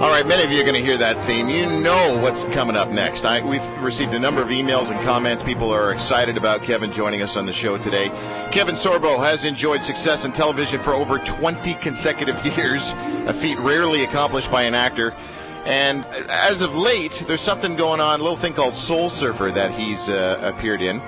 All right, many of you are going to hear that theme. You know what's coming up next. I, we've received a number of emails and comments. People are excited about Kevin joining us on the show today. Kevin Sorbo has enjoyed success in television for over 20 consecutive years, a feat rarely accomplished by an actor. And as of late, there's something going on, a little thing called Soul Surfer that he's uh, appeared in.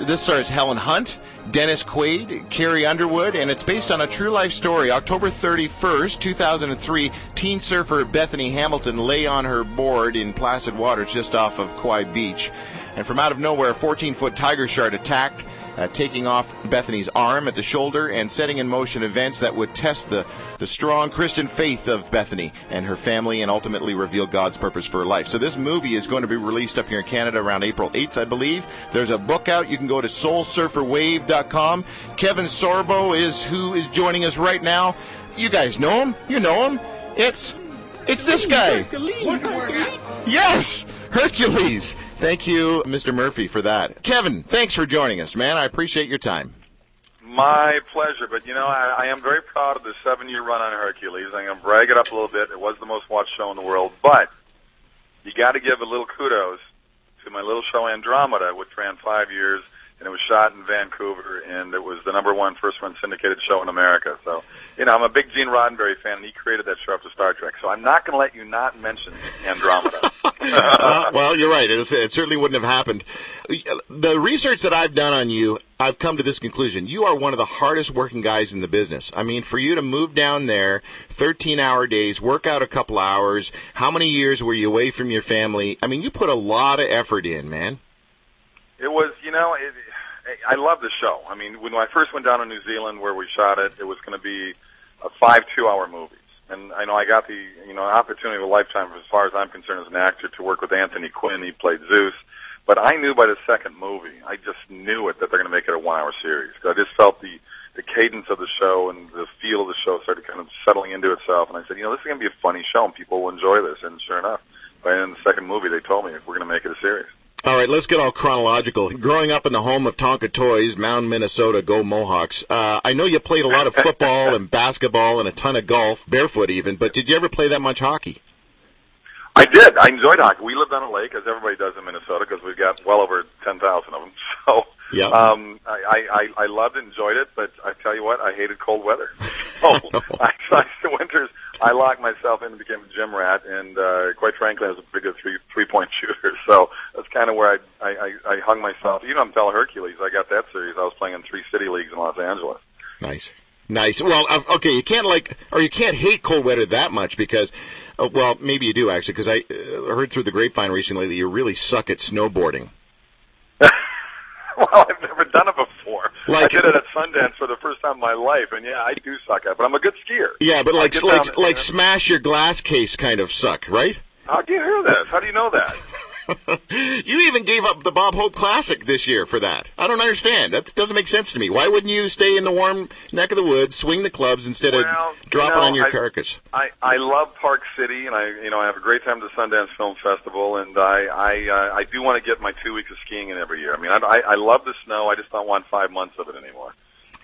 This stars Helen Hunt, Dennis Quaid, Carrie Underwood, and it's based on a true life story. October 31st, 2003, teen surfer Bethany Hamilton lay on her board in placid waters just off of Kauai Beach. And from out of nowhere, a 14 foot tiger shark attacked uh, taking off Bethany's arm at the shoulder and setting in motion events that would test the, the strong Christian faith of Bethany and her family and ultimately reveal God's purpose for her life. So this movie is going to be released up here in Canada around April 8th, I believe. There's a book out. You can go to soulsurferwave.com. Kevin Sorbo is who is joining us right now. You guys know him. You know him. It's it's this guy. Hercules. Yes, Hercules. Thank you, Mr. Murphy, for that. Kevin, thanks for joining us, man. I appreciate your time. My pleasure. But you know, I, I am very proud of the seven-year run on Hercules. I'm going to brag it up a little bit. It was the most watched show in the world, but you got to give a little kudos to my little show Andromeda, which ran five years and it was shot in Vancouver, and it was the number one first run syndicated show in America. So, you know, I'm a big Gene Roddenberry fan, and he created that show after Star Trek. So I'm not going to let you not mention Andromeda. uh, well, you're right. It, was, it certainly wouldn't have happened. The research that I've done on you, I've come to this conclusion. You are one of the hardest working guys in the business. I mean, for you to move down there, 13 hour days, work out a couple hours, how many years were you away from your family? I mean, you put a lot of effort in, man. It was, you know, it, I love the show. I mean, when I first went down to New Zealand where we shot it, it was going to be a five two-hour movies. And I know I got the you know opportunity of a lifetime, as far as I'm concerned, as an actor, to work with Anthony Quinn. He played Zeus. But I knew by the second movie, I just knew it that they're going to make it a one-hour series. I just felt the the cadence of the show and the feel of the show started kind of settling into itself. And I said, you know, this is going to be a funny show, and people will enjoy this. And sure enough, by the end of the second movie, they told me we're going to make it a series. All right, let's get all chronological. Growing up in the home of Tonka Toys, Mound, Minnesota, go Mohawks. Uh, I know you played a lot of football and basketball and a ton of golf, barefoot even, but did you ever play that much hockey? I did. I enjoyed hockey. We lived on a lake, as everybody does in Minnesota, because we've got well over 10,000 of them. So yeah. um, I, I, I loved it, enjoyed it, but I tell you what, I hated cold weather. So I, I, the winters, I locked myself in and became a gym rat, and uh, quite frankly, I was a pretty good three three point shooter. So that's kind of where I, I I I hung myself. You know, I'm Bell Hercules. I got that series. I was playing in three city leagues in Los Angeles. Nice, nice. Well, okay, you can't like or you can't hate cold weather that much because. Uh, well, maybe you do actually, because I uh, heard through the grapevine recently that you really suck at snowboarding. well, I've never done it before. Like, I did it at Sundance for the first time in my life, and yeah, I do suck at it, but I'm a good skier. Yeah, but like like like smash your glass case kind of suck, right? How do you hear this? How do you know that? you even gave up the Bob Hope Classic this year for that. I don't understand. That doesn't make sense to me. Why wouldn't you stay in the warm neck of the woods, swing the clubs instead well, of dropping you know, on your I, carcass? I I love Park City, and I you know I have a great time at the Sundance Film Festival, and I I uh, I do want to get my two weeks of skiing in every year. I mean I, I I love the snow. I just don't want five months of it anymore.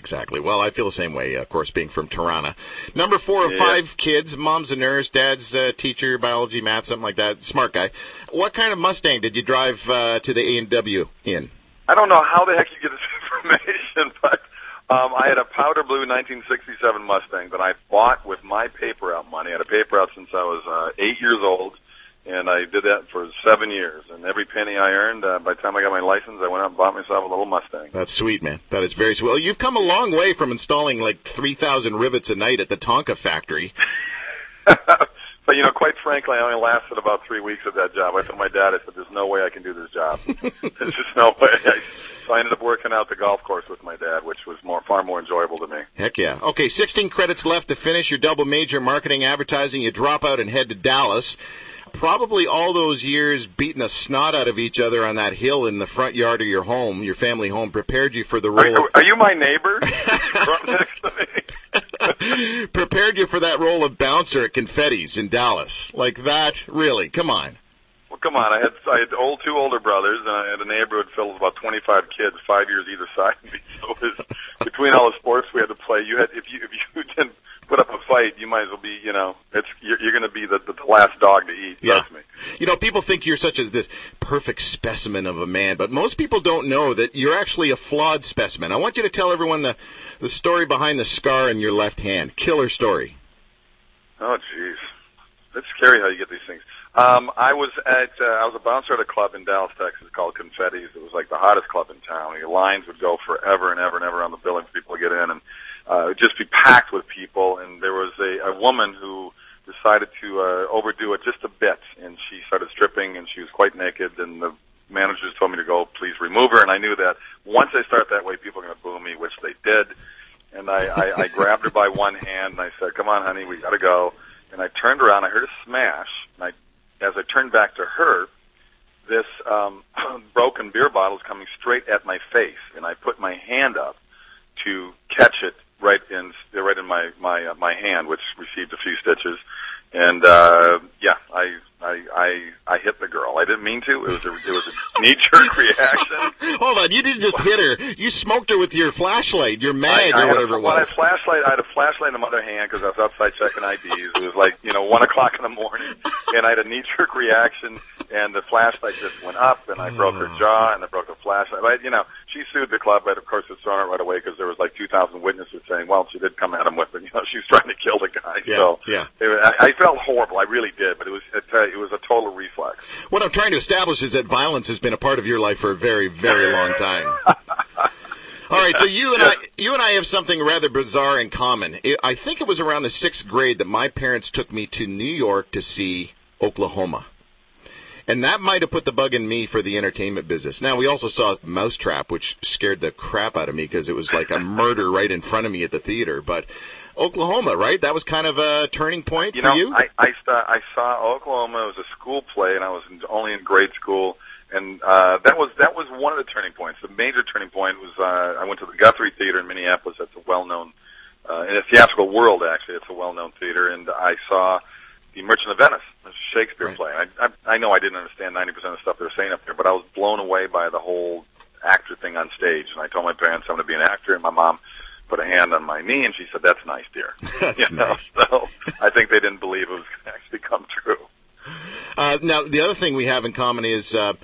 Exactly. Well, I feel the same way, of course, being from Toronto. Number four of Yeah. five kids. Mom's a nurse, dad's a teacher, biology, math, something like that. Smart guy. What kind of Mustang did you drive uh, to the A and W in? I don't know how the heck you get this information, but um, I had a powder blue 1967 Mustang that I bought with my paper out money. I had a paper out since I was uh, eight years old, and I did that for seven years. And every penny I earned, uh, by the time I got my license, I went out and bought myself a little Mustang. That's sweet, man. That is very sweet. Well, you've come a long way from installing like 3,000 rivets a night at the Tonka factory. but you know, quite frankly, I only lasted about three weeks at that job. I told my dad, I said, "There's no way I can do this job. There's just no way." I, so I ended up working out the golf course with my dad, which was more far more enjoyable to me. Heck yeah. Okay, 16 credits left to finish your double major marketing advertising. You drop out and head to Dallas. Probably all those years beating the snot out of each other on that hill in the front yard of your home, your family home, prepared you for the role. are, are you my neighbor? Right next to me. of, prepared you for that role of bouncer at Confetti's in Dallas. Like that, really? Come on. Well, come on. I had I had old two older brothers, and I had a neighborhood filled with about 25 kids, five years either side of me. So it was, between all the sports we had to play, you had if you if you didn't put up a fight, you might as well be, you know, it's you're, you're going to be the, the last dog to eat. Yeah. Trust me. You know, people think you're such a this perfect specimen of a man, but most people don't know that you're actually a flawed specimen. I want you to tell everyone the the story behind the scar in your left hand. Killer story. Oh, jeez, it's scary how you get these things. Um, I was at uh, I was a bouncer at a club in Dallas, Texas called Confetti's. It was like the hottest club in town. The lines would go forever and ever and ever on the building for people to get in, and uh, it would just be packed with people. And there was a, a woman who decided to uh, overdo it just a bit, and she started stripping, and she was quite naked. And the managers told me to go, please remove her. And I knew that once I start that way, people are going to boo me, which they did. And I, I, I grabbed her by one hand, and I said, "Come on, honey, we got to go." And I turned around. I heard a smash, and I as I turned back to her, this um, broken beer bottle is coming straight at my face, and I put my hand up to catch it right in right in my my uh, my hand, which received a few stitches, and uh, yeah, I I I I hit the girl. I didn't mean to. It was a it was a knee jerk reaction. Hold on, you didn't just hit her. You smoked her with your flashlight, your mag, I, I or whatever a, it was. I had a flashlight. I had a flashlight in the other hand because I was outside checking IDs. It was like you know one o'clock in the morning, and I had a knee jerk reaction, and the flashlight just went up, and I broke her jaw, and I broke the flashlight. But you know, she sued the club, but of course it's thrown it right away because there was like two thousand witnesses saying, well, she did come at him with it. You know, she was trying to kill the guy. Yeah, so yeah. It, I, I felt horrible. I really did, but it was it, uh, it was a total reflex. What I'm trying to establish is that violence has been a part of your life for a very, very long time. All right, so you and I, you and I have something rather bizarre in common. I- I think it was around the sixth grade that my parents took me to New York to see Oklahoma. And that might have put the bug in me for the entertainment business. Now, we also saw Mousetrap, which scared the crap out of me because it was like a murder right in front of me at the theater. But Oklahoma, right? That was kind of a turning point You for know, you? I I, I saw Oklahoma. It was a school play, and I was in, only in grade school, and uh, that was that was one of the turning points. The major turning point was uh, I went to the Guthrie Theater in Minneapolis. That's a well-known uh, in the theatrical world. Actually, it's a well-known theater, and I saw the Merchant of Venice, a Shakespeare Right. play. I, I I know I didn't understand ninety percent of the stuff they were saying up there, but I was blown away by the whole actor thing on stage. And I told my parents I'm going to be an actor, and my mom put a hand on my knee, and she said, "That's nice, dear." That's you know? nice. So I think they didn't believe it was going to actually come true. Uh, now, the other thing we have in common is, uh,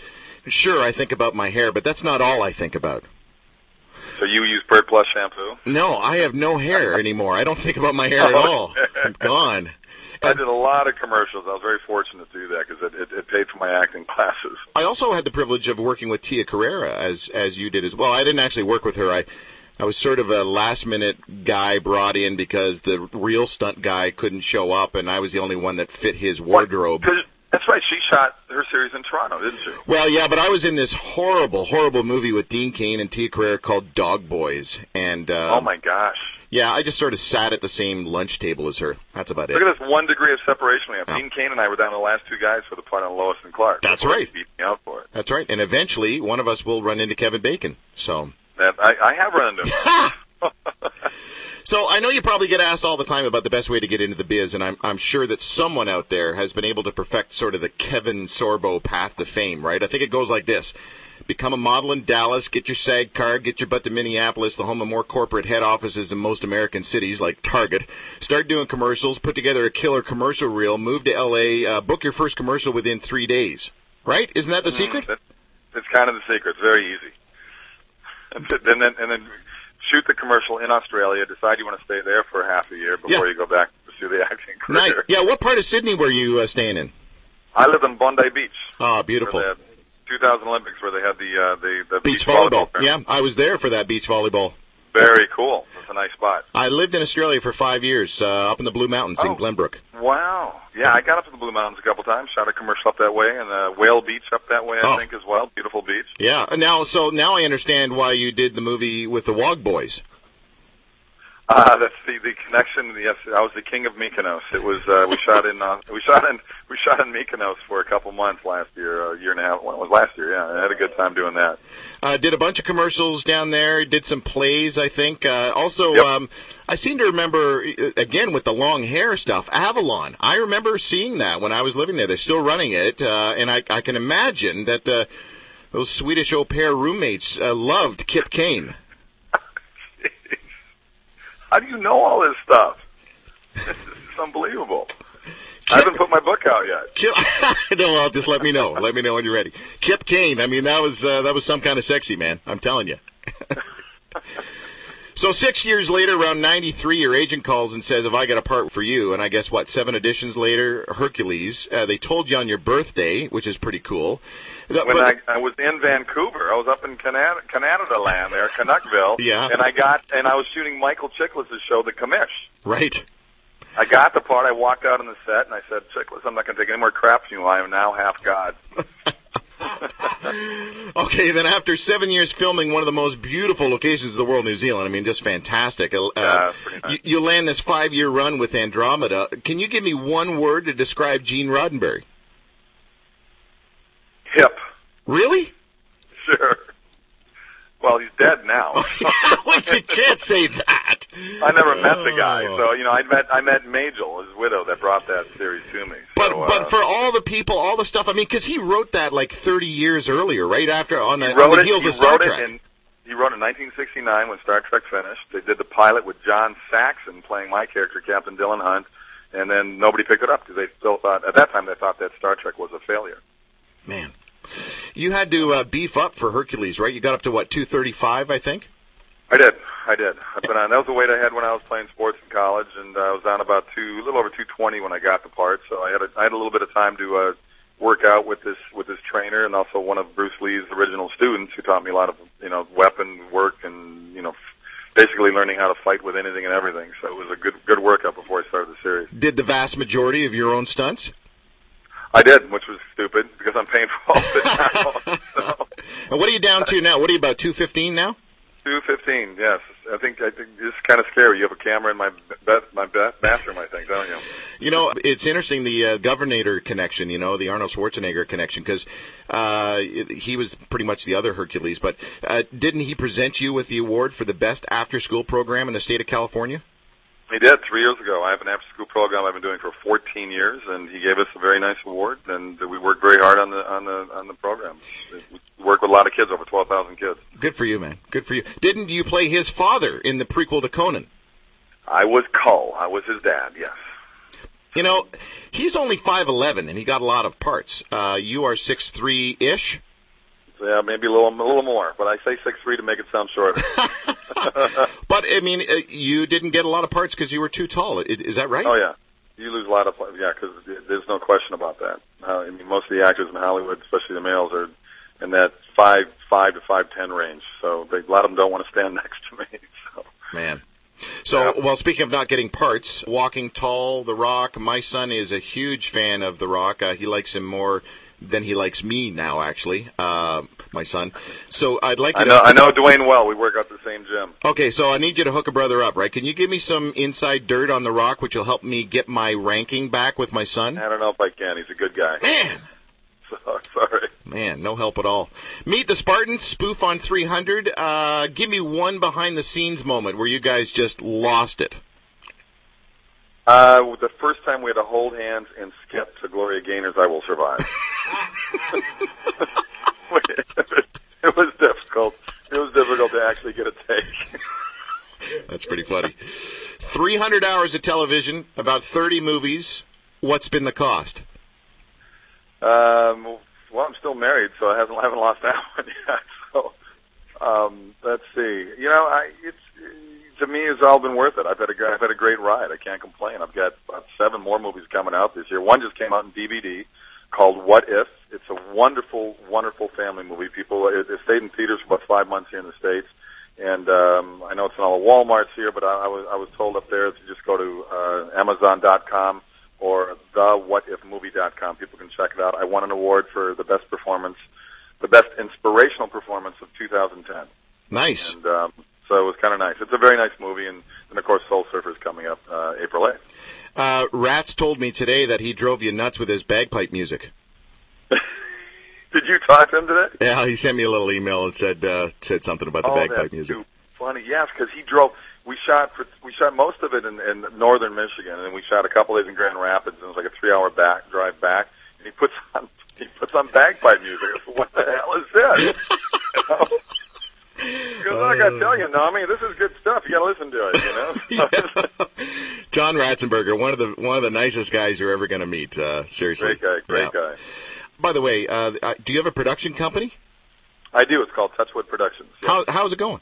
sure, I think about my hair, but that's not all I think about. So you use Pert Plus shampoo? No, I have no hair anymore. I don't think about my hair at all. I'm gone. I did a lot of commercials. I was very fortunate to do that because it, it, it paid for my acting classes. I also had the privilege of working with Tia Carrere, as as you did as well. I didn't actually work with her. I I was sort of a last minute guy brought in because the real stunt guy couldn't show up, and I was the only one that fit his wardrobe. that's right. She shot her series in Toronto, didn't she? Well, yeah, but I was in this horrible, horrible movie with Dean Cain and Tia Carrere called Dog Boys, and um, oh my gosh! yeah, I just sort of sat at the same lunch table as her. That's about Look it. Look at this one degree of separation we have. Yeah. Dean Cain and I were down the last two guys for the part on Lois and Clark. That's right. Beat me out for it. That's right. And eventually, one of us will run into Kevin Bacon. So. That I, I have run into. So I know you probably get asked all the time about the best way to get into the biz, and I'm I'm sure that someone out there has been able to perfect sort of the Kevin Sorbo path to fame, right? I think it goes like this: become a model in Dallas, get your SAG card, get your butt to Minneapolis, the home of more corporate head offices in most American cities like Target. Start doing commercials, put together a killer commercial reel, move to LA, uh, book your first commercial within three days. Right? Isn't that the secret? That, it's kind of the secret. It's very easy. And then, then, and then shoot the commercial in Australia. Decide you want to stay there for half a year before Yeah. you go back to pursue the acting Nice. career. Yeah. What part of Sydney were you uh, staying in? I live in Bondi Beach. Ah, beautiful. the 2000 Olympics, where they had the uh, the, the Beach volleyball. tournament. Yeah, I was there for that beach volleyball. Very cool. That's a nice spot. I lived in Australia for five years, uh, up in the Blue Mountains in Oh. Glenbrook. Wow. Yeah, I got up to the Blue Mountains a couple times. Shot a commercial up that way, and uh, Whale Beach up that way, I Oh. think, as well. Beautiful beach. Yeah. Now, so now I understand why you did the movie with the Wog Boys. Uh, that's the the connection. Yes, I was the king of Mykonos. It was uh, we shot in uh, we shot in we shot in Mykonos for a couple months last year, a year and a half. Well, it was last year. Yeah, I had a good time doing that. Uh, did a bunch of commercials down there. Did some plays, I think. Uh, also, Yep. um, I seem to remember uh, again with the long hair stuff. Avalon. I remember seeing that when I was living there. They're still running it, uh, and I, I can imagine that the those Swedish au pair roommates uh, loved Kip Kane. How do you know all this stuff? it's unbelievable. I haven't put my book out yet. Kip, no, well, just let me know. Let me know when you're ready. Kip Kane. I mean, that was uh, that was some kind of sexy man. I'm telling you. so six years later, around '93, your agent calls and says, "If I got a part for you," and I guess what? Seven editions later, Hercules. Uh, they told you on your birthday, which is pretty cool. When but, I, I was in Vancouver, I was up in Canada, Canada land there, Canuckville. Yeah. And I got, and I was shooting Michael Chiklis' show, The Commish. Right. I got the part. I walked out on the set and I said, Chiklis, I'm not going to take any more crap from you. I am now half God. okay, then after seven years filming one of the most beautiful locations of the world, New Zealand, I mean, just fantastic. Uh, yeah, nice. you, you land this five-year run with Andromeda. Can you give me one word to describe Gene Roddenberry? Hip. Really? Sure. Well, he's dead now. you can't say that. I never met the guy, so you know, I met I met Majel, his widow, that brought that series to me. But so, but uh, for all the people, all the stuff, I mean, because he wrote that like 30 years earlier, right after on the, on the it, heels he of Star wrote Trek. It in, he wrote it in 1969 when Star Trek finished. They did the pilot with John Saxon playing my character, Captain Dylan Hunt, and then nobody picked it up because they still thought at that time they thought that Star Trek was a failure. Man, you had to uh, beef up for Hercules, right? You got up to what 235, I think. I did. I did. I've been on. That was the weight I had when I was playing sports in college, and uh, I was down about two, a little over 220 when I got the part. So I had a, I had a little bit of time to uh, work out with this with this trainer, and also one of Bruce Lee's original students who taught me a lot of you know weapon work and you know basically learning how to fight with anything and everything. So it was a good good workout before I started the series. Did the vast majority of your own stunts? I did, which was stupid because I'm paying for all of it now. so. And what are you down to now? What are you about 215 now? Two fifteen. Yes, I think I think it's kind of scary. You have a camera in my be- my be- bathroom, I think, don't you? You know, it's interesting the uh, Governator connection. You know, the Arnold Schwarzenegger connection because uh, he was pretty much the other Hercules. But uh, didn't he present you with the award for the best after-school program in the state of California? He did three years ago. I have an after-school program I've been doing for 14 years, and he gave us a very nice award. And we worked very hard on the on the on the program. We work with a lot of kids, over 12,000 kids. Good for you, man. Good for you. Didn't you play his father in the prequel to Conan? I was Kull. I was his dad. Yes. You know, he's only 5'11", and he got a lot of parts. Uh, you are 6'3", Yeah, maybe a little, a little more, but I say six three to make it sound shorter. but I mean, uh, you didn't get a lot of parts because you were too tall. Is that right? Oh yeah, you lose a lot of yeah, because there's no question about that. Uh, I mean, most of the actors in Hollywood, especially the males, are in that five five to five ten range. So they, a lot of them don't want to stand next to me. So. Man. So, yeah. well, speaking of not getting parts, Walking Tall, The Rock, my son is a huge fan of The Rock. Uh, he likes him more than he likes me now, actually, uh, my son. So I'd like I to know, I know Dwayne well. We work out the same gym. Okay, so I need you to hook a brother up, right? Can you give me some inside dirt on The Rock, which will help me get my ranking back with my son? I don't know if I can. He's a good guy. Man! So, sorry. Man, no help at all. Meet the Spartans, spoof on 300. Uh, give me one behind the scenes moment where you guys just lost it. Uh, the first time we had to hold hands and skip to Gloria Gaynor's "I Will Survive." it was difficult. It was difficult to actually get a take. That's pretty funny. 300 hours of television, about 30 movies. What's been the cost? Um, well, I'm still married, so I haven't I haven't lost that one yet. So, um, let's see. You know, I it's to me it's all been worth it. I've had a I've had a great ride. I can't complain. I've got about seven more movies coming out this year. One just came out in DVD called What If. It's a wonderful, wonderful family movie. People, it, it stayed in theaters for about five months here in the states, and um, I know it's in all the WalMarts here, but I, I was I was told up there to just go to uh, Amazon.com or thewhatifmovie.com. People can check it out. I won an award for the best performance, the best inspirational performance of 2010. Nice. And um, so it was kind of nice. It's a very nice movie, and, and of course, Soul Surfer is coming up uh, April 8th. Uh, Rats told me today that he drove you nuts with his bagpipe music. Did you talk to him today? Yeah, he sent me a little email and said uh, said something about the oh, bagpipe that's music. Too funny, yes, because he drove. We shot for we shot most of it in, in northern Michigan, and then we shot a couple days in Grand Rapids, and it was like a three-hour back drive back. And he puts on he puts on bagpipe music. I said, what the hell is this? Because I got to tell you, Nami, this is good stuff. You got to listen to it, you know. John Ratzenberger, one of the one of the nicest guys you're ever going to meet. Uh, seriously, Great guy, great Yeah. guy. By the way, uh, uh, do you have a production company? I do. It's called Touchwood Productions. Yeah. How how's it going?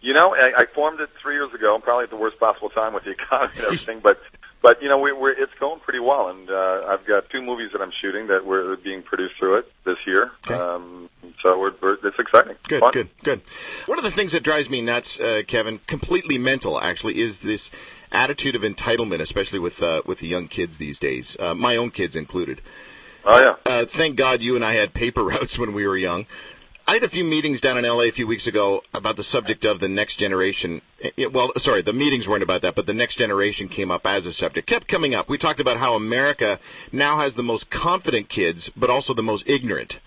You know, I, I formed it three years ago, I'm probably at the worst possible time with the economy and everything. but, but you know, we, we're it's going pretty well, and uh, I've got two movies that I'm shooting that were being produced through it this year. Okay. Um, so we're, we're it's exciting. Good, Fun. good, good. One of the things that drives me nuts, uh, Kevin, completely mental actually, is this attitude of entitlement, especially with uh, with the young kids these days, uh, my own kids included. Oh yeah. Uh, thank God you and I had paper routes when we were young. I had a few meetings down in LA a few weeks ago about the subject of the next generation. Well, sorry, the meetings weren't about that, but the next generation came up as a subject. Kept coming up. We talked about how America now has the most confident kids, but also the most ignorant.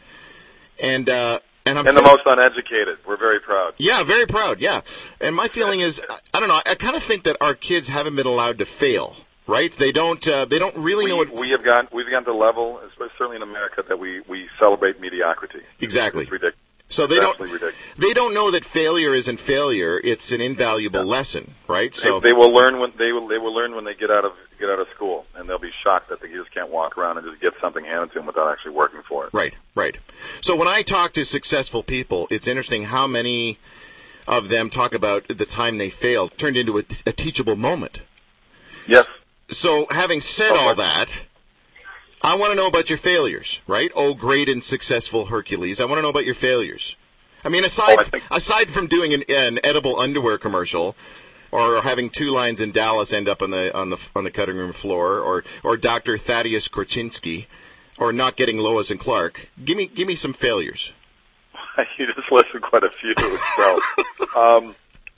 And uh, and I'm And the most uneducated. We're very proud. yeah, very proud. Yeah, and my feeling is, I- don't know. I kind of think that our kids haven't been allowed to fail. Right? They don't. Uh, they don't really know what. we have gone we've gone to the level, especially certainly in America, that we we celebrate mediocrity. Exactly. It's ridiculous. so they don't. ridiculous. They don't know that failure isn't failure. It's an invaluable lesson. Right? So they, they will learn when they will they will learn when they get out of get out of school, and they'll be shocked that they just can't walk around and just get something handed to them without actually working for it. Right, right. So when I talk to successful people, it's interesting how many of them talk about the time they failed turned into a, a teachable moment. Yes. So having said all that, I want to know about your failures, right? Oh, great and successful Hercules. I want to know about your failures. I mean, aside Oh, I think- aside from doing an, an edible underwear commercial, or having two lines in Dallas end up on the on the on the cutting room floor, or or Dr. Thaddeus Korchinski, or not getting Lois and Clark, give me give me some failures. you just listed quite a few. So, um,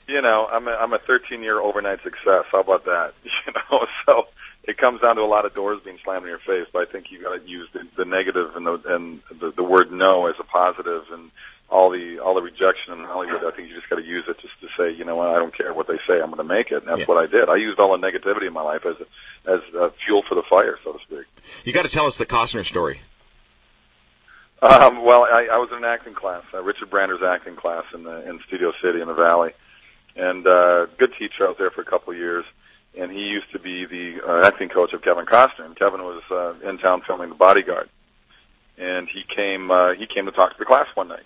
you know, I'm a, I'm a 13 year overnight success. How about that? You know, so it comes down to a lot of doors being slammed in your face. But I think you got to use the, the negative and the and the, the word no as a positive, and all the all the rejection in Hollywood. I think you just got to use it just to say, you know what, I don't care what they say. I'm going to make it. And that's Yeah. what I did. I used all the negativity in my life as a, as uh, fuel for the fire, so to speak. You got to tell us the Costner story. Um, well, I, I was in an acting class, uh, Richard Brander's acting class in the in Studio City in the Valley, and uh, good teacher. I was there for a couple of years, and he used to be the uh, acting coach of Kevin Costner. And Kevin was uh, in town filming The Bodyguard, and he came uh, he came to talk to the class one night.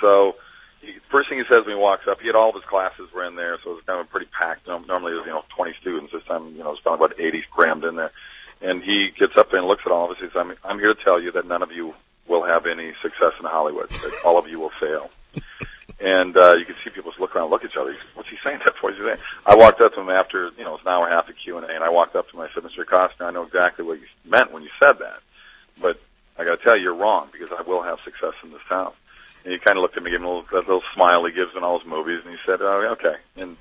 So, he, first thing he says when he walks up, he had all of his classes were in there, so it was kind of pretty packed. Normally, was you know 20 students. This time, you know, it was probably about 80 crammed in there. And he gets up and looks at all of us. He says, "I'm, I'm here to tell you that none of you will have any success in Hollywood. That all of you will fail." and uh, you can see people just look around, look at each other. What's he saying? That's what he's saying. I walked up to him after you know it was an hour and a half of Q and A, and I walked up to him. I said, "Mr. Costner, I know exactly what you meant when you said that, but I got to tell you, you're wrong because I will have success in this town." And he kind of looked at me, gave him a little, that little smile he gives in all his movies, and he said, "Oh, okay." And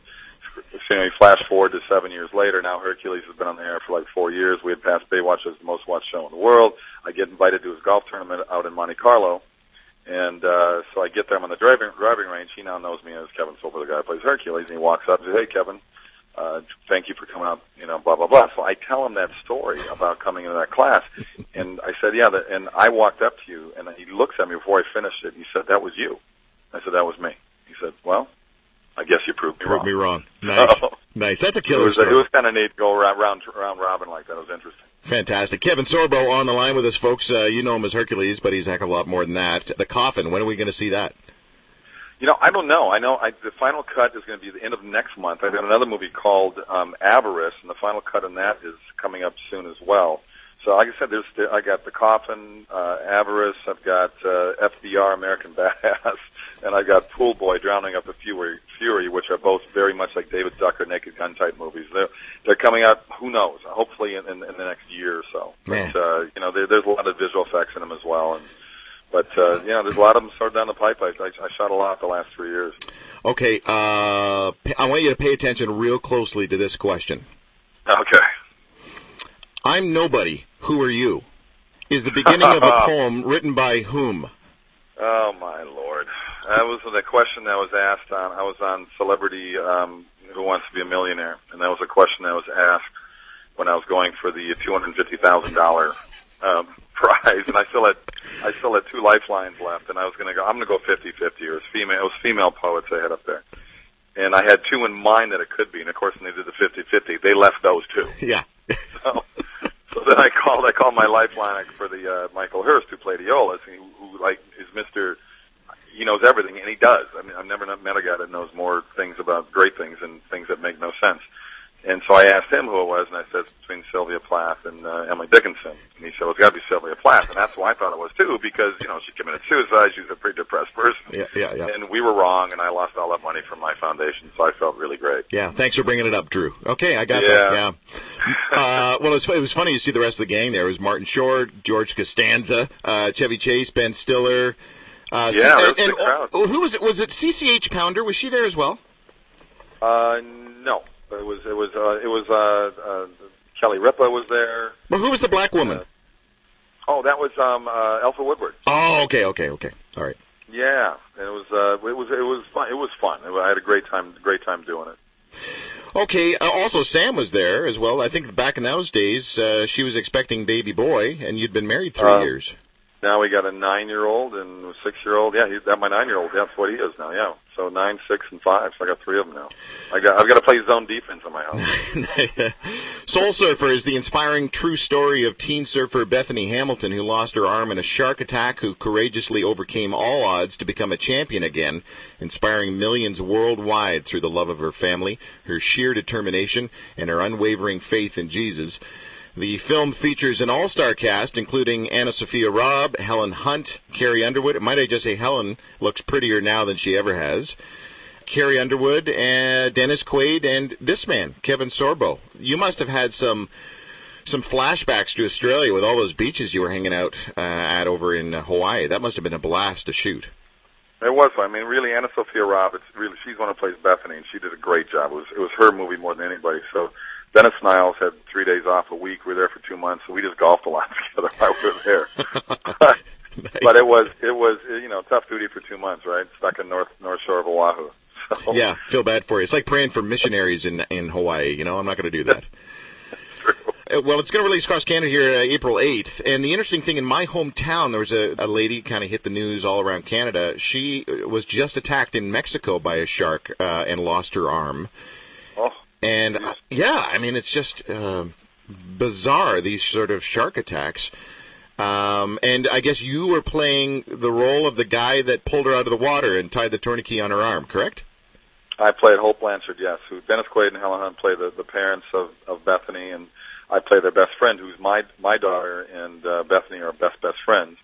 so, you know, he flashed forward to seven years later. Now Hercules has been on the air for like four years. We had passed Baywatch as the most watched show in the world. I get invited to his golf tournament out in Monte Carlo, and uh, so I get there. I'm on the driving driving range. He now knows me as Kevin Sorbo, the guy who plays Hercules, and he walks up and says, "Hey, Kevin." Uh, thank you for coming out, you know, blah blah blah. So I tell him that story about coming into that class, and I said, yeah. That, and I walked up to you, and he looks at me before I finished it. He said, "That was you." I said, "That was me." He said, "Well, I guess you proved me Prove wrong." me wrong. Nice, Oh. nice. That's a It killer was, it story. was kind of neat to go around, round, round robin like that. It was interesting. Fantastic. Kevin Sorbo on the line with us, folks. Uh, you know him as Hercules, but he's a heck of a lot more than that. The Coffin. When are we going to see that? You know, I don't know. I know I, the final cut is going to be the end of next month. I've got another movie called um, Avarice, and the final cut on that is coming up soon as well. So, like I said, there's there, I got the Coffin, uh, Avarice. I've got uh, FBR, American Badass, and I've got Pool Boy, Drowning Up the Fury, Fury, which are both very much like David Zucker, Naked Gun type movies. They're they're coming out. Who knows? Hopefully, in, in, in the next year or so. Man. But uh, you know, there, there's a lot of visual effects in them as well, and. But uh, you know, there's a lot of them sort of down the pipe. I, I, I shot a lot the last three years. Okay, uh, I want you to pay attention real closely to this question. Okay. I'm nobody. Who are you? Is the beginning of a poem written by whom? Oh my lord, that was the question that was asked on. I was on Celebrity um, Who Wants to Be a Millionaire, and that was a question that was asked when I was going for the two hundred fifty thousand dollar um, prize, and I still had I still had two lifelines left, and I was going to go. I'm going to go fifty fifty, or it's female. It was female poets I had up there, and I had two in mind that it could be, and of course, when they did the 50-50, they left those two. Yeah. so, so then I called. I called my lifeline for the uh, Michael Hurst, who played Iolaus, who, who like is Mister. He knows everything, and he does. I mean, I've never met a guy that knows more things about great things and things that make no sense. And so I asked him who it was, and I said it's between Sylvia Plath and uh, Emily Dickinson. And he said, well, it's got to be Sylvia Plath. And that's why I thought it was, too, because, you know, she committed suicide. She was a pretty depressed person. Yeah, yeah, yeah. And we were wrong, and I lost all that money from my foundation, so I felt really great. Yeah, thanks for bringing it up, Drew. Okay, I got Yeah. that. Yeah. Uh, well, it was, it was funny to see the rest of the gang there. It was Martin Short, George Costanza, uh, Chevy Chase, Ben Stiller. Uh, Yeah, C- there was a and, and- oh, who was it? Was it CCH Pounder? Was she there as well? Uh, no. It was, it was, uh, it was, uh, uh, Kelly Ripa was there. But who was the black woman? Oh, that was, um, uh, Elsa Woodward. Oh, okay, okay, okay. All right. Yeah, and it was uh, it was it was fun. It was fun. I had a great time great time doing it. Okay. Uh, also, Sam was there as well. I think back in those days, uh, she was expecting baby boy, and you'd been married three Uh, years. Now we got a nine year old and a six year old. Yeah, he's that my nine year old. That's what he is now. Yeah, so nine, six, and five. So I got three of them now. I got I've got to play zone defense in my house. Soul Surfer is the inspiring true story of teen surfer Bethany Hamilton, who lost her arm in a shark attack, who courageously overcame all odds to become a champion again, inspiring millions worldwide through the love of her family, her sheer determination, and her unwavering faith in Jesus. The film features an all-star cast, including Anna Sophia Robb, Helen Hunt, Carrie Underwood. Might I just say Helen looks prettier now than she ever has. Carrie Underwood, uh, Dennis Quaid, and this man, Kevin Sorbo. You must have had some some flashbacks to Australia with all those beaches you were hanging out uh, at over in Hawaii. That must have been a blast to shoot. It was. I mean, really, Anna Sophia Robb. It's really she's one who plays Bethany, and she did a great job. It was it was her movie more than anybody. So Dennis Niles had three days off a week. We were there for two months, so we just golfed a lot together while we were there. But it was it was you know tough duty for two months, right? Stuck in North North Shore of Oahu. So, yeah, feel bad for you. It's like praying for missionaries in in Hawaii. You know, I'm not going to do that. Uh, Well, it's going to release across Canada here uh, April 8th. And the interesting thing, in my hometown, there was a, a lady kind of hit the news all around Canada. She uh, was just attacked in Mexico by a shark uh, and lost her arm. And uh, yeah, I mean, it's just uh, bizarre, these sort of shark attacks. Um, and I guess you were playing the role of the guy that pulled her out of the water and tied the tourniquet on her arm, correct? I played Holt Blanchard, yes. Who Dennis Quaid and Helen Hunt play the, the parents of, of Bethany, and I play their best friend, who's my my daughter, and uh, Bethany are best best friends.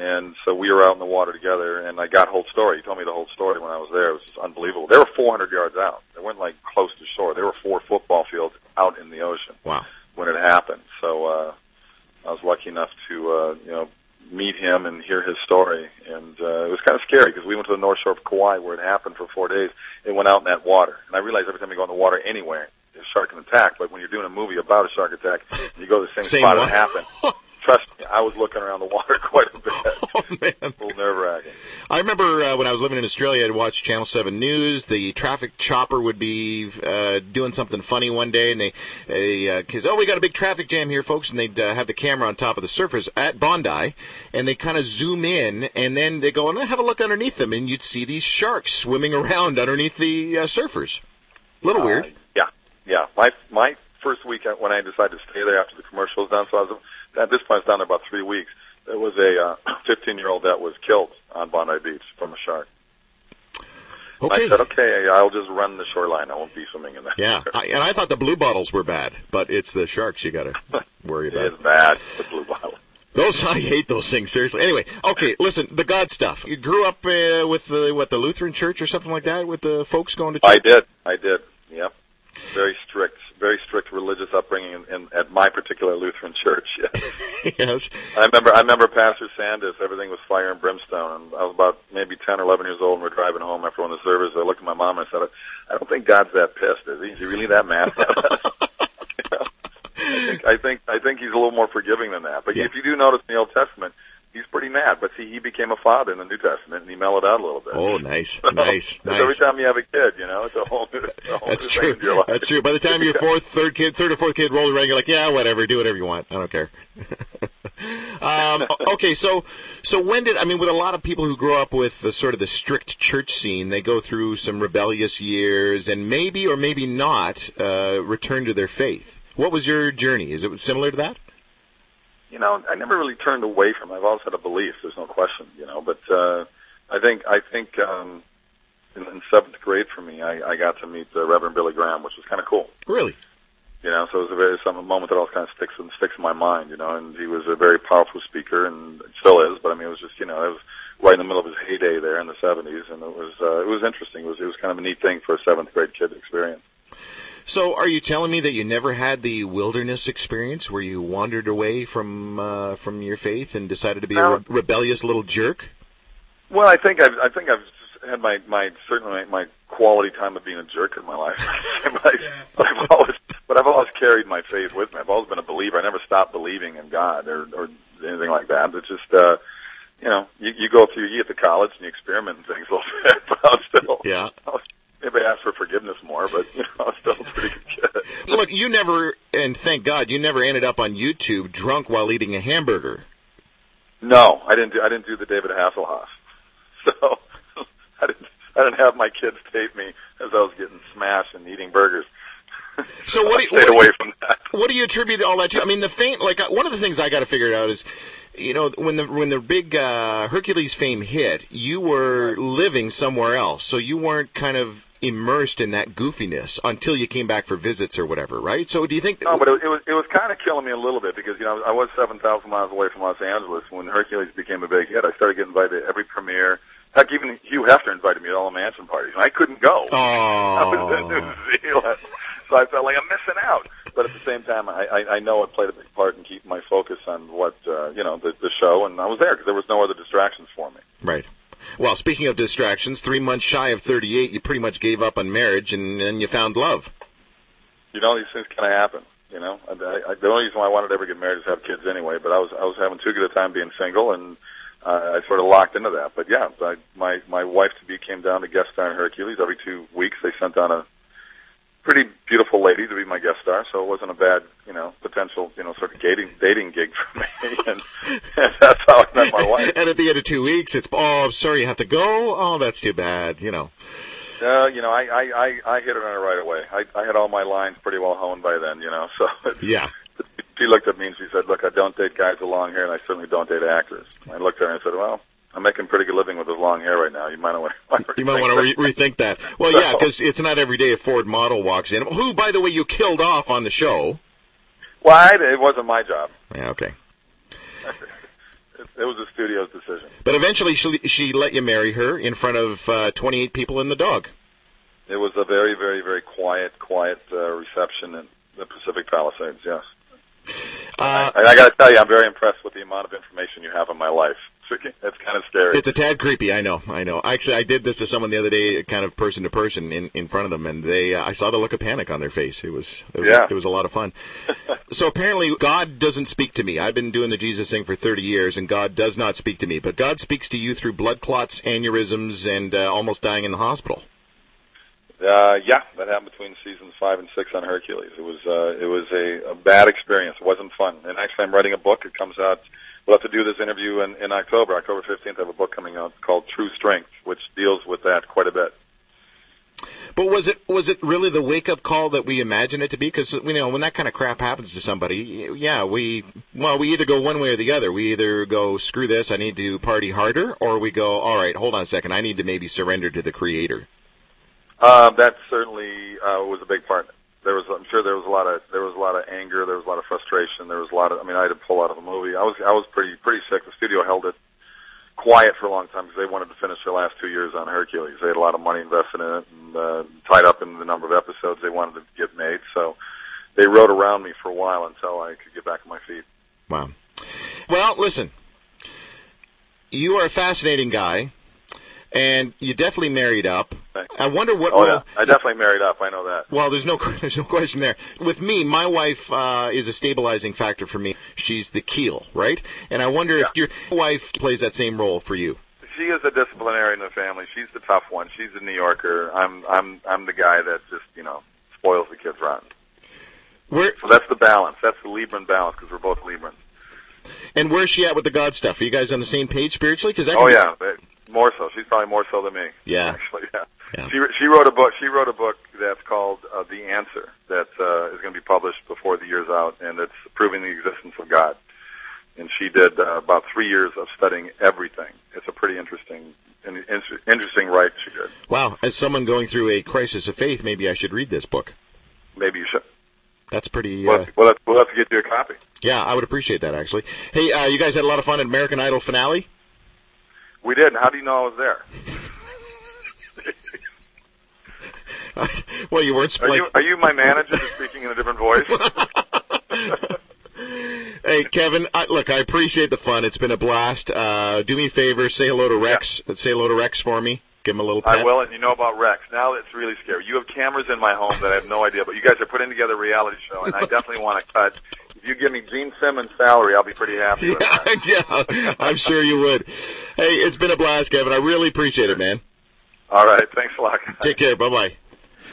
And so we were out in the water together, and I got whole story. He told me the whole story when I was there. It was just unbelievable. They were 400 yards out. They weren't like close to shore. They were four football fields out in the ocean Wow. when it happened. So uh, I was lucky enough to uh, you know meet him and hear his story, and uh, it was kind of scary because we went to the North Shore of Kauai where it happened for four days. It went out in that water, and I realized every time you go in the water anywhere, a shark can attack. But when you're doing a movie about a shark attack, and you go to the same, Same spot one. it happened. Trust me, I was looking around the water quite a bit. Oh, man. a little nerve wracking. I remember uh, when I was living in Australia, I'd watch Channel 7 News. The traffic chopper would be uh, doing something funny one day, and they, they uh oh, we got a big traffic jam here, folks, and they'd uh, have the camera on top of the surface at Bondi, and they kind of zoom in, and then they go, and have a look underneath them, and you'd see these sharks swimming around underneath the uh, surfers. A little weird. Uh, yeah, yeah. My my first week when I decided to stay there after the commercial was done, so I was at this point I was down there about three weeks. There was a 15 year old that was killed on Bondi Beach from a shark. Okay. I said, okay, I'll just run the shoreline. I won't be swimming in that. Yeah, I, and I thought the blue bottles were bad, but it's the sharks you got to worry about. is bad. The blue bottle. Those I hate those things seriously. Anyway, okay, listen, the God stuff. You grew up uh, with the what the Lutheran Church or something like that, with the folks going to church. I did. I did. Yep. Very strict. Very strict religious upbringing in, in, at my particular Lutheran church. Yes. yes. I remember. I remember Pastor Sanders. Everything was fire and brimstone. And I was about maybe ten or eleven years old, and we're driving home after one of the services. I looked at my mom and I said, "I don't think God's that pissed. Is he? Is he really that mad?" You know? I think. I think. I think he's a little more forgiving than that. But Yeah. if you do notice in the Old Testament, he's pretty mad. But see, he became a father in the New Testament, and he mellowed out a little bit. Oh, nice, So, nice, it's Every time you have a kid, you know, it's a whole new. A whole That's new true. thing in your life. That's true. By the time your fourth, third kid, third or fourth kid rolls around, you're like, yeah, whatever, do whatever you want. I don't care. um, okay, so so when did I mean with a lot of people who grow up with the sort of the strict church scene, they go through some rebellious years and maybe or maybe not uh, return to their faith. What was your journey? Is it similar to that? You know, I never really turned away from. it. I've always had a belief. There's no question. You know, but uh, I think I think um, in, in seventh grade for me, I, I got to meet uh, Reverend Billy Graham, which was kind of cool. Really? You know, so it was a very some moment that always kind of sticks and sticks in my mind. You know, and he was a very powerful speaker, and still is. But I mean, it was just you know, it was right in the middle of his heyday there in the '70s, and it was uh, it was interesting. It was it was kind of a neat thing for a seventh grade kid to experience. So, are you telling me that you never had the wilderness experience where you wandered away from uh, from your faith and decided to be a re- rebellious little jerk? Well, I think I've I think I've had my my certainly my, my quality time of being a jerk in my life, but, I, but I've always but I've always carried my faith with me. I've always been a believer. I never stopped believing in God or or anything like that. It's just uh, you know you, you go through you get to college and you experiment and things a little bit, but I was still yeah. I was, maybe ask for forgiveness more, but you know, I was still pretty good. Look, you never, and thank God, you never ended up on YouTube drunk while eating a hamburger. No, I didn't do I didn't do the David Hasselhoff. So I didn't I didn't have my kids tape me as I was getting smashed and eating burgers. So what do Stayed what, away from that. what do you attribute all that to? I mean, the fame, like one of the things I got to figure out is, you know, when the when the big uh, Hercules fame hit, you were living somewhere else, so you weren't kind of immersed in that goofiness until you came back for visits or whatever, right? So do you think? No, but it, it was it was kind of killing me a little bit because you know I was seven thousand miles away from Los Angeles when Hercules became a big hit. I started getting invited to every premiere. Heck, even Hugh Hefner invited me to all the mansion parties, and I couldn't go. I was in Oh, New Zealand, so I felt like I'm missing out. But at the same time, I, I, I know it played a big part in keeping my focus on what uh, you know the, the show, and I was there because there was no other distractions for me. right. Well, speaking of distractions, three months shy of 38, you pretty much gave up on marriage and then you found love. You know, these things kind of happen. You know, I, I, the only reason why I wanted to ever get married is to have kids anyway. But I was I was having too good a time being single, and uh, I sort of locked into that. But yeah, I, my my wife to be came down to guest star in Hercules every two weeks. They sent down a pretty beautiful lady to be my guest star, so it wasn't a bad you know potential you know sort of dating dating gig for me, and, and that's how I met my wife. And at the end of two weeks, it's, oh, I'm sorry you have to go. Oh, that's too bad, you know. Uh, you know, I, I, I, I hit it on it right away. I, I had all my lines pretty well honed by then, you know. So Yeah. she looked at me and she said, "Look, I don't date guys with long hair, and I certainly don't date actors." I looked at her and I said, "Well, I'm making pretty good living with this long hair right now. You might want to You might want to re- rethink that. Well, yeah, because it's not every day a Ford model walks in. Who, by the way, you killed off on the show. Well, I, it wasn't my job. Yeah, okay. It, it was the studio's decision. But eventually, she she let you marry her in front of uh, 28 people and the dog. It was a very, very, very quiet, quiet uh, reception in the Pacific Palisades. Yes, Uh, and I got to tell you, I'm very impressed with the amount of information you have in my life. It's kind of scary. it's a tad creepy. I know. I know. Actually, I did this to someone the other day, kind of person to person, in in front of them, and they. Uh, I saw the look of panic on their face. It was. It was, Yeah. it was a lot of fun. so apparently, God doesn't speak to me. I've been doing the Jesus thing for 30 years, and God does not speak to me. But God speaks to you through blood clots, aneurysms, and uh, almost dying in the hospital. Uh, yeah, that happened between seasons five and six on Hercules. It was uh, it was a, a bad experience. It wasn't fun. And actually, I'm writing a book. It comes out. We'll have to do this interview in, in October, October 15th. I have a book coming out called True Strength, which deals with that quite a bit. But was it was it really the wake up call that we imagine it to be? Because you know when that kind of crap happens to somebody, yeah, we well we either go one way or the other. We either go screw this, I need to party harder, or we go all right, hold on a second, I need to maybe surrender to the creator. Uh, that certainly uh, was a big part. There was, I'm sure, there was a lot of there was a lot of anger. There was a lot of frustration. There was a lot of. I mean, I had to pull out of the movie. I was I was pretty pretty sick. The studio held it quiet for a long time because they wanted to finish their last two years on Hercules. They had a lot of money invested in it and uh, tied up in the number of episodes they wanted to get made. So they rode around me for a while until I could get back on my feet. Wow. Well, listen, you are a fascinating guy, and you definitely married up. I wonder what. Oh yeah, I definitely married up. I know that. Well, there's no there's no question there. With me, my wife uh, is a stabilizing factor for me. She's the keel, right? And I wonder if your wife plays that same role for you. She is a disciplinarian in the family. She's the tough one. She's a New Yorker. I'm I'm I'm the guy that just you know spoils the kids rotten. Where So that's the balance. That's the Libran balance because we're both Librans. And where's she at with the God stuff? Are you guys on the same page spiritually? Because oh yeah, more so. She's probably more so than me. Yeah, actually, yeah. yeah. She she wrote a book. She wrote a book that's called uh, The Answer that uh, is going to be published before the year's out, and it's proving the existence of God. And she did uh, about three years of studying everything. It's a pretty interesting an interesting write she did. Wow, as someone going through a crisis of faith, maybe I should read this book. Maybe you should. That's pretty. Uh, we'll, have, we'll have to get you a copy. Yeah, I would appreciate that actually. Hey, uh, you guys had a lot of fun at American Idol finale. We didn't. How do you know I was there? well, you weren't. Are you, are you my manager speaking in a different voice? hey, Kevin. I, look, I appreciate the fun. It's been a blast. Uh, do me a favor. Say hello to Rex. Yeah. Say hello to Rex for me. Give him a little. Pet. I will, and you know about Rex. Now it's really scary. You have cameras in my home that I have no idea, but you guys are putting together a reality show, and I definitely want to cut. If you give me Gene Simmons' salary, I'll be pretty happy. Yeah, yeah, I'm sure you would. Hey, it's been a blast, Kevin. I really appreciate it, man. All right, thanks a lot. Take care. Bye bye.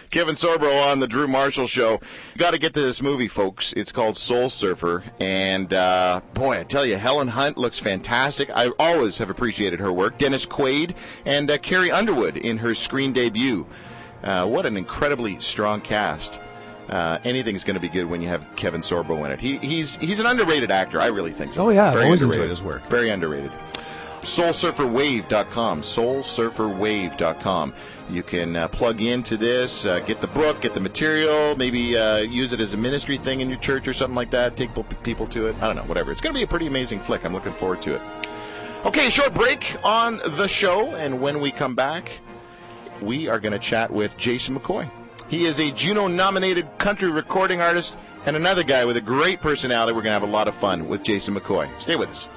Kevin Sorbo on the Drew Marshall Show. Got to get to this movie, folks. It's called Soul Surfer, and uh, boy, I tell you, Helen Hunt looks fantastic. I always have appreciated her work. Dennis Quaid and uh, Carrie Underwood in her screen debut. Uh, what an incredibly strong cast. Uh, anything's going to be good when you have Kevin Sorbo in it. He, he's he's an underrated actor. I really think so. Oh yeah, Very I've always underrated. enjoyed his work. Very underrated. SoulSurferWave.com. SoulSurferWave.com. You can uh, plug into this, uh, get the book, get the material, maybe uh, use it as a ministry thing in your church or something like that. Take people to it. I don't know, whatever. It's going to be a pretty amazing flick. I'm looking forward to it. Okay, short break on the show, and when we come back, we are going to chat with Jason McCoy. He is a Juno nominated country recording artist and another guy with a great personality. We're going to have a lot of fun with Jason McCoy. Stay with us.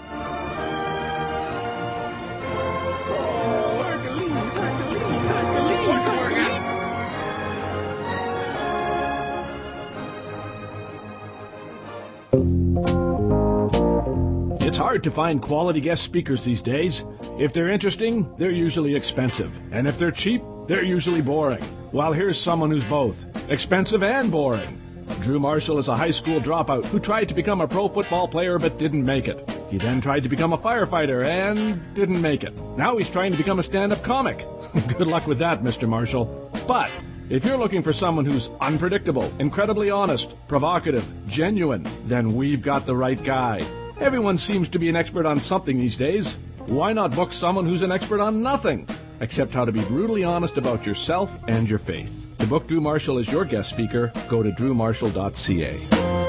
It's hard to find quality guest speakers these days. If they're interesting, they're usually expensive. And if they're cheap, they're usually boring. Well, here's someone who's both expensive and boring. Drew Marshall is a high school dropout who tried to become a pro football player but didn't make it. He then tried to become a firefighter and didn't make it. Now he's trying to become a stand up comic. Good luck with that, Mr. Marshall. But if you're looking for someone who's unpredictable, incredibly honest, provocative, genuine, then we've got the right guy. Everyone seems to be an expert on something these days. Why not book someone who's an expert on nothing? Except how to be brutally honest about yourself and your faith. To book Drew Marshall as your guest speaker, go to drewmarshall.ca.